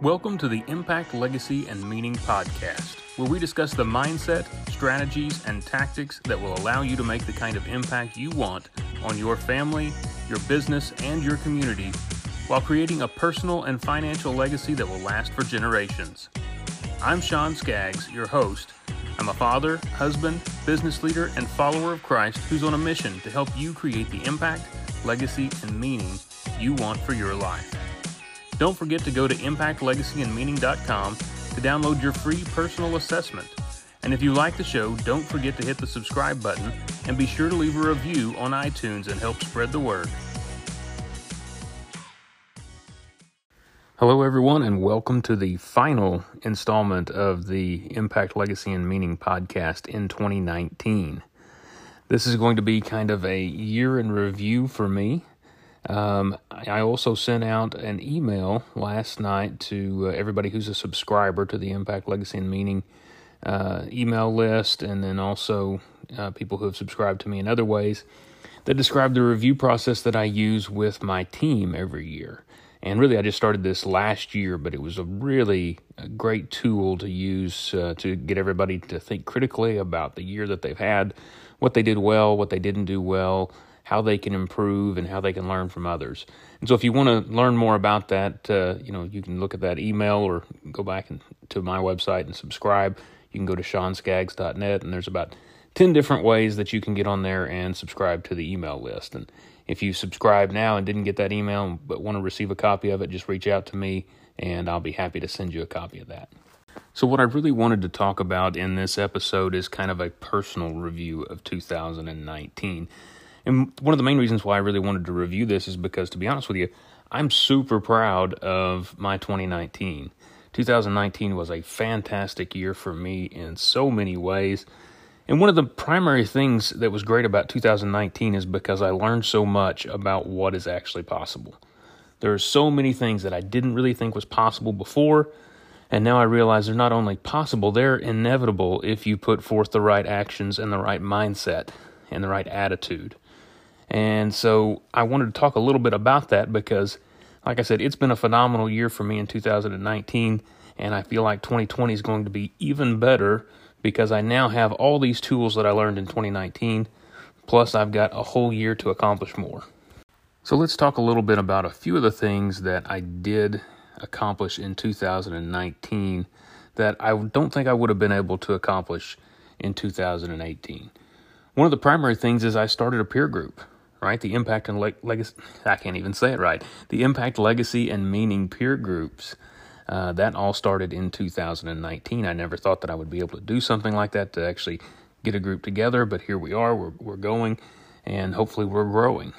Welcome to the Impact, Legacy, and Meaning podcast, where we discuss the mindset, strategies, and tactics that will allow you to make the kind of impact you want on your family, your business, and your community while creating a personal and financial legacy that will last for generations. I'm Sean Skaggs, your host. I'm a father, husband, business leader, and follower of Christ who's on a mission to help you create the impact, legacy, and meaning you want for your life. Don't forget to go to impactlegacyandmeaning.com to download your free personal assessment. And if you like the show, don't forget to hit the subscribe button and be sure to leave a review on iTunes and help spread the word. Hello, everyone, and welcome to the final installment of the Impact, Legacy, and Meaning podcast in 2019. This is going to be kind of a year in review for me. Um, I also sent out an email last night to uh, everybody who's a subscriber to the Impact Legacy and Meaning uh, email list, and then also uh, people who have subscribed to me in other ways that describe the review process that I use with my team every year. And really, I just started this last year, but it was a really great tool to use uh, to get everybody to think critically about the year that they've had, what they did well, what they didn't do well, how they can improve and how they can learn from others. And so, if you want to learn more about that, uh, you know, you can look at that email or go back and, to my website and subscribe. You can go to seanskaggs.net, and there's about 10 different ways that you can get on there and subscribe to the email list. And if you subscribe now and didn't get that email but want to receive a copy of it, just reach out to me and I'll be happy to send you a copy of that. So, what I really wanted to talk about in this episode is kind of a personal review of 2019. And one of the main reasons why I really wanted to review this is because, to be honest with you, I'm super proud of my 2019. 2019 was a fantastic year for me in so many ways. And one of the primary things that was great about 2019 is because I learned so much about what is actually possible. There are so many things that I didn't really think was possible before, and now I realize they're not only possible, they're inevitable if you put forth the right actions and the right mindset and the right attitude. And so I wanted to talk a little bit about that because, like I said, it's been a phenomenal year for me in 2019. And I feel like 2020 is going to be even better because I now have all these tools that I learned in 2019. Plus, I've got a whole year to accomplish more. So, let's talk a little bit about a few of the things that I did accomplish in 2019 that I don't think I would have been able to accomplish in 2018. One of the primary things is I started a peer group right? The impact and le- legacy, I can't even say it right. The impact, legacy, and meaning peer groups. Uh, that all started in 2019. I never thought that I would be able to do something like that to actually get a group together, but here we are. We're, we're going, and hopefully we're growing.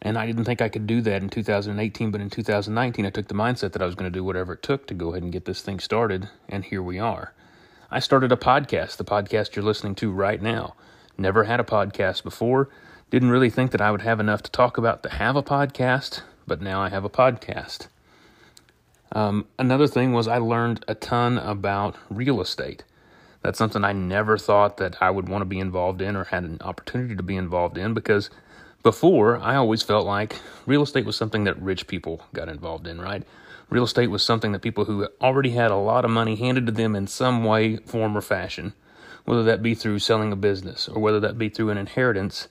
And I didn't think I could do that in 2018, but in 2019, I took the mindset that I was going to do whatever it took to go ahead and get this thing started, and here we are. I started a podcast, the podcast you're listening to right now. Never had a podcast before. Didn't really think that I would have enough to talk about to have a podcast, but now I have a podcast. Um, another thing was I learned a ton about real estate. That's something I never thought that I would want to be involved in or had an opportunity to be involved in because before I always felt like real estate was something that rich people got involved in, right? Real estate was something that people who already had a lot of money handed to them in some way, form, or fashion, whether that be through selling a business or whether that be through an inheritance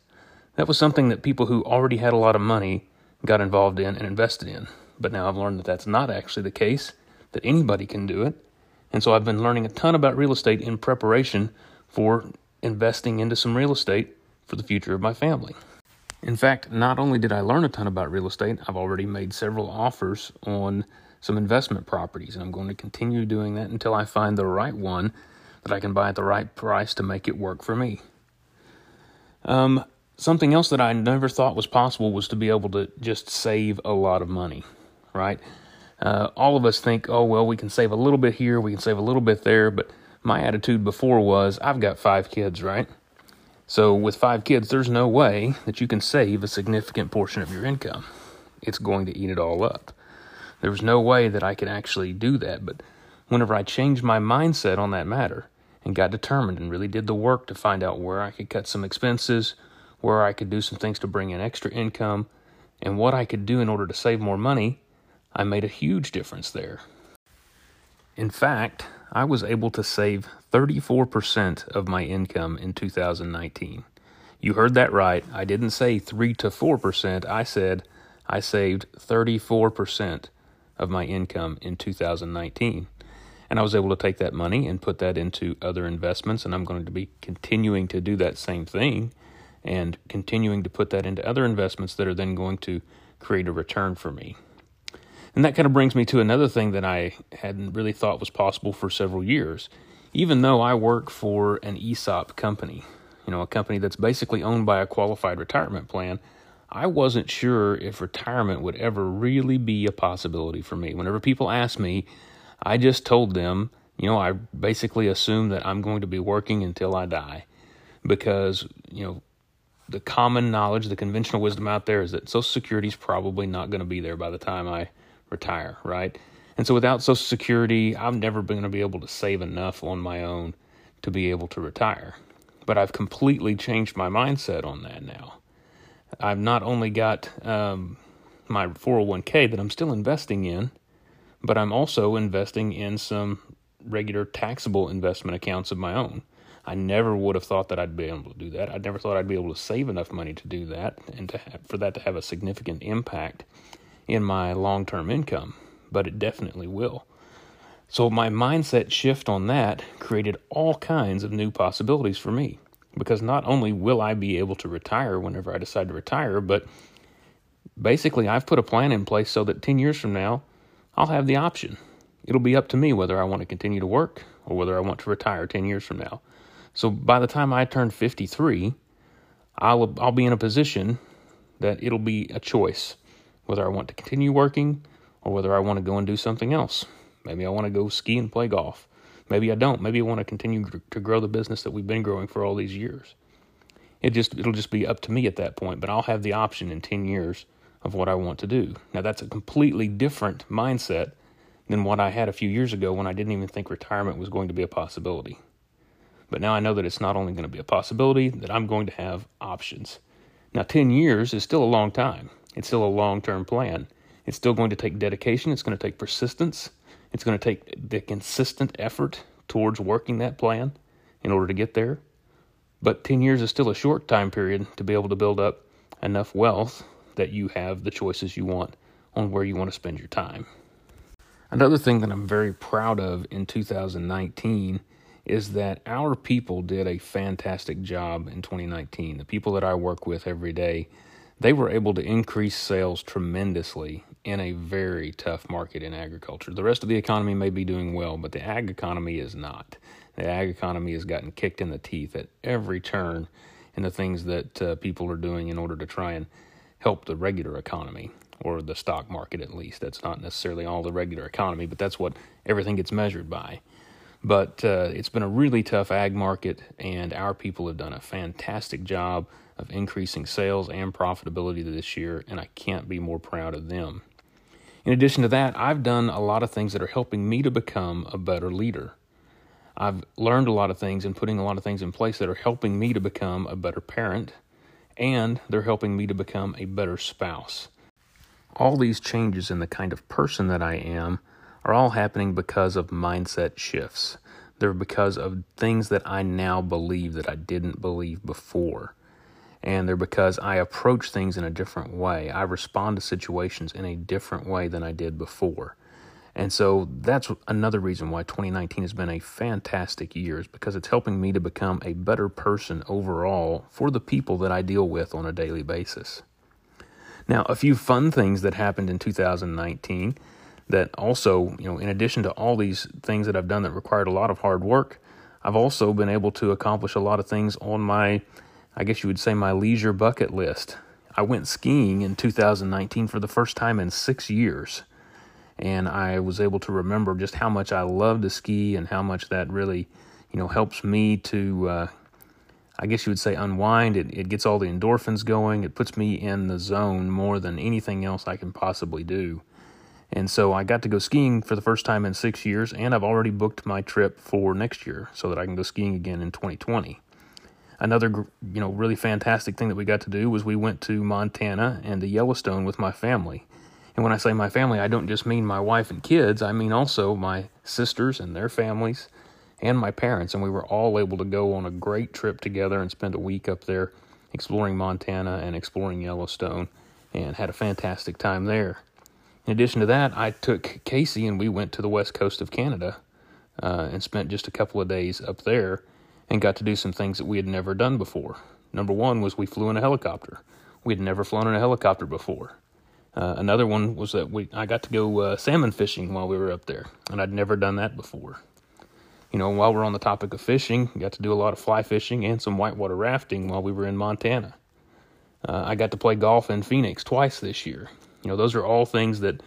that was something that people who already had a lot of money got involved in and invested in. But now I've learned that that's not actually the case, that anybody can do it. And so I've been learning a ton about real estate in preparation for investing into some real estate for the future of my family. In fact, not only did I learn a ton about real estate, I've already made several offers on some investment properties, and I'm going to continue doing that until I find the right one that I can buy at the right price to make it work for me. Um, something else that I never thought was possible was to be able to just save a lot of money, right? Uh, all of us think, oh, well, we can save a little bit here, we can save a little bit there, but my attitude before was, I've got five kids, right? So with five kids, there's no way that you can save a significant portion of your income. It's going to eat it all up. There was no way that I could actually do that, but whenever I changed my mindset on that matter and got determined and really did the work to find out where I could cut some expenses, where I could do some things to bring in extra income, and what I could do in order to save more money, I made a huge difference there. In fact, I was able to save 34% of my income in 2019. You heard that right. I didn't say 3 to 4%. I said I saved 34% of my income in 2019. And I was able to take that money and put that into other investments. And I'm going to be continuing to do that same thing and continuing to put that into other investments that are then going to create a return for me. And that kind of brings me to another thing that I hadn't really thought was possible for several years. Even though I work for an ESOP company, you know, a company that's basically owned by a qualified retirement plan, I wasn't sure if retirement would ever really be a possibility for me. Whenever people ask me, I just told them, you know, I basically assume that I'm going to be working until I die because, you know, the common knowledge, the conventional wisdom out there is that Social Security is probably not going to be there by the time I retire, right? And so without Social Security, I'm never going to be able to save enough on my own to be able to retire. But I've completely changed my mindset on that now. I've not only got um, my 401k that I'm still investing in, but I'm also investing in some regular taxable investment accounts of my own. I never would have thought that I'd be able to do that. I never thought I'd be able to save enough money to do that and to have, for that to have a significant impact in my long term income, but it definitely will. So my mindset shift on that created all kinds of new possibilities for me because not only will I be able to retire whenever I decide to retire, but basically I've put a plan in place so that 10 years from now, I'll have the option. It'll be up to me whether I want to continue to work or whether I want to retire 10 years from now. So by the time I turn 53, I'll I'll be in a position that it'll be a choice whether I want to continue working or whether I want to go and do something else. Maybe I want to go ski and play golf. Maybe I don't. Maybe I want to continue to grow the business that we've been growing for all these years. It just it'll just be up to me at that point, but I'll have the option in 10 years of what I want to do. Now that's a completely different mindset than what I had a few years ago when I didn't even think retirement was going to be a possibility. But now I know that it's not only going to be a possibility, that I'm going to have options. Now, 10 years is still a long time. It's still a long term plan. It's still going to take dedication, it's going to take persistence, it's going to take the consistent effort towards working that plan in order to get there. But 10 years is still a short time period to be able to build up enough wealth that you have the choices you want on where you want to spend your time. Another thing that I'm very proud of in 2019 is that our people did a fantastic job in 2019. The people that I work with every day, they were able to increase sales tremendously in a very tough market in agriculture. The rest of the economy may be doing well, but the ag economy is not. The ag economy has gotten kicked in the teeth at every turn in the things that uh, people are doing in order to try and help the regular economy or the stock market at least. That's not necessarily all the regular economy, but that's what everything gets measured by. But uh, it's been a really tough ag market, and our people have done a fantastic job of increasing sales and profitability this year, and I can't be more proud of them. In addition to that, I've done a lot of things that are helping me to become a better leader. I've learned a lot of things and putting a lot of things in place that are helping me to become a better parent, and they're helping me to become a better spouse. All these changes in the kind of person that I am are all happening because of mindset shifts. They're because of things that I now believe that I didn't believe before. And they're because I approach things in a different way. I respond to situations in a different way than I did before. And so that's another reason why 2019 has been a fantastic year, is because it's helping me to become a better person overall for the people that I deal with on a daily basis. Now, a few fun things that happened in 2019 that also, you know, in addition to all these things that I've done that required a lot of hard work, I've also been able to accomplish a lot of things on my, I guess you would say, my leisure bucket list. I went skiing in 2019 for the first time in six years. And I was able to remember just how much I love to ski and how much that really, you know, helps me to, uh, I guess you would say, unwind. It, it gets all the endorphins going. It puts me in the zone more than anything else I can possibly do. And so I got to go skiing for the first time in six years, and I've already booked my trip for next year so that I can go skiing again in 2020. Another, you know, really fantastic thing that we got to do was we went to Montana and the Yellowstone with my family. And when I say my family, I don't just mean my wife and kids, I mean also my sisters and their families and my parents. And we were all able to go on a great trip together and spend a week up there exploring Montana and exploring Yellowstone and had a fantastic time there. In addition to that, I took Casey and we went to the west coast of Canada uh, and spent just a couple of days up there and got to do some things that we had never done before. Number one was we flew in a helicopter. We had never flown in a helicopter before. Uh, another one was that we I got to go uh, salmon fishing while we were up there, and I'd never done that before. You know, while we're on the topic of fishing, got to do a lot of fly fishing and some whitewater rafting while we were in Montana. Uh, I got to play golf in Phoenix twice this year. You know, those are all things that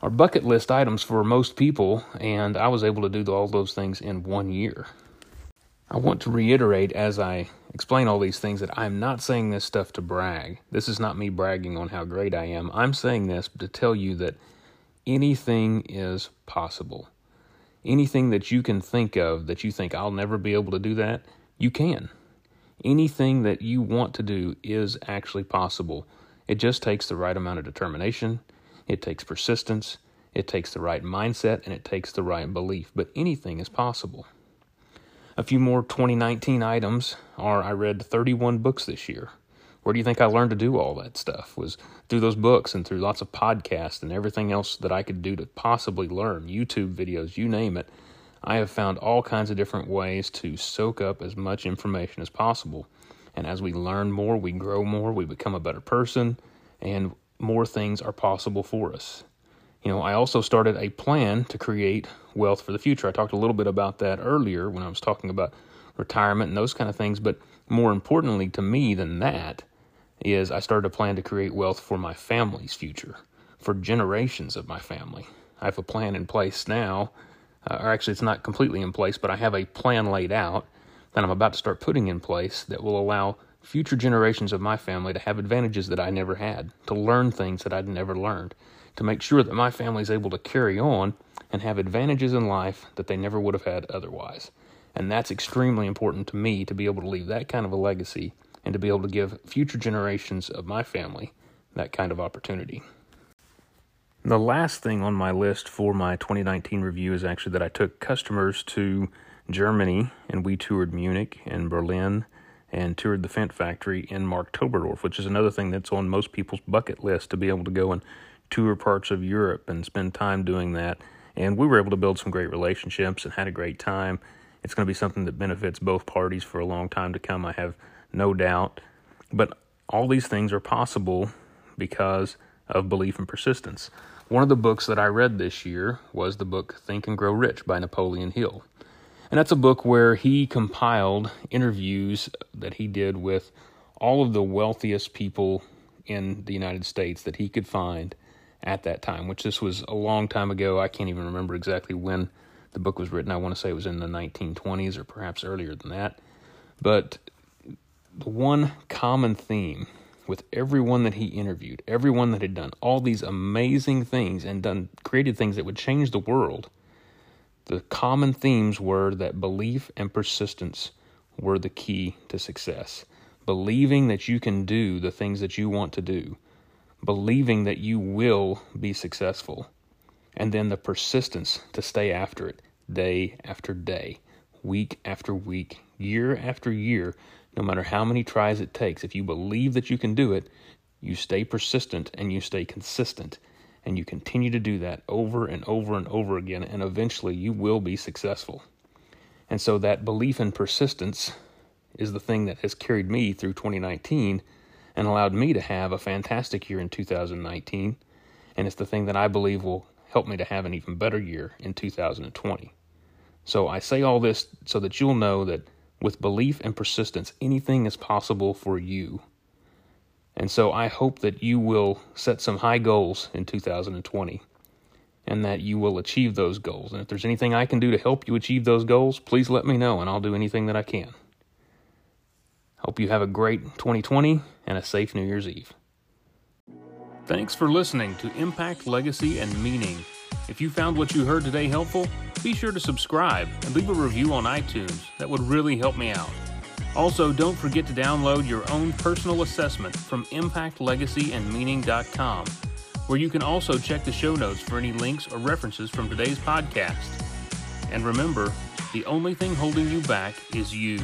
are bucket list items for most people, and I was able to do all those things in one year. I want to reiterate as I explain all these things that I'm not saying this stuff to brag. This is not me bragging on how great I am. I'm saying this to tell you that anything is possible. Anything that you can think of that you think I'll never be able to do that, you can. Anything that you want to do is actually possible. It just takes the right amount of determination, it takes persistence, it takes the right mindset, and it takes the right belief. But anything is possible. A few more 2019 items are I read 31 books this year. Where do you think I learned to do all that stuff? Was through those books and through lots of podcasts and everything else that I could do to possibly learn, YouTube videos, you name it. I have found all kinds of different ways to soak up as much information as possible. And as we learn more, we grow more, we become a better person, and more things are possible for us. You know, I also started a plan to create wealth for the future. I talked a little bit about that earlier when I was talking about retirement and those kind of things, but more importantly to me than that is I started a plan to create wealth for my family's future, for generations of my family. I have a plan in place now, uh, or actually, it's not completely in place, but I have a plan laid out that I'm about to start putting in place that will allow future generations of my family to have advantages that I never had, to learn things that I'd never learned, to make sure that my family is able to carry on and have advantages in life that they never would have had otherwise. And that's extremely important to me to be able to leave that kind of a legacy and to be able to give future generations of my family that kind of opportunity. The last thing on my list for my 2019 review is actually that I took customers to Germany and we toured Munich and Berlin and toured the Fendt factory in Marktoberdorf, which is another thing that's on most people's bucket list to be able to go and tour parts of Europe and spend time doing that. And we were able to build some great relationships and had a great time. It's going to be something that benefits both parties for a long time to come, I have no doubt. But all these things are possible because of belief and persistence. One of the books that I read this year was the book Think and Grow Rich by Napoleon Hill. And that's a book where he compiled interviews that he did with all of the wealthiest people in the United States that he could find at that time, which this was a long time ago. I can't even remember exactly when the book was written. I want to say it was in the 1920s or perhaps earlier than that. But the one common theme with everyone that he interviewed, everyone that had done all these amazing things and done created things that would change the world the common themes were that belief and persistence were the key to success. Believing that you can do the things that you want to do, believing that you will be successful, and then the persistence to stay after it day after day, week after week, year after year, no matter how many tries it takes. If you believe that you can do it, you stay persistent and you stay consistent and you continue to do that over and over and over again, and eventually you will be successful. And so that belief and persistence is the thing that has carried me through 2019 and allowed me to have a fantastic year in 2019. And it's the thing that I believe will help me to have an even better year in 2020. So I say all this so that you'll know that with belief and persistence, anything is possible for you. And so I hope that you will set some high goals in 2020 and that you will achieve those goals. And if there's anything I can do to help you achieve those goals, please let me know and I'll do anything that I can. Hope you have a great 2020 and a safe New Year's Eve. Thanks for listening to Impact, Legacy, and Meaning. If you found what you heard today helpful, be sure to subscribe and leave a review on iTunes. That would really help me out. Also, don't forget to download your own personal assessment from impactlegacyandmeaning.com, where you can also check the show notes for any links or references from today's podcast. And remember, the only thing holding you back is you.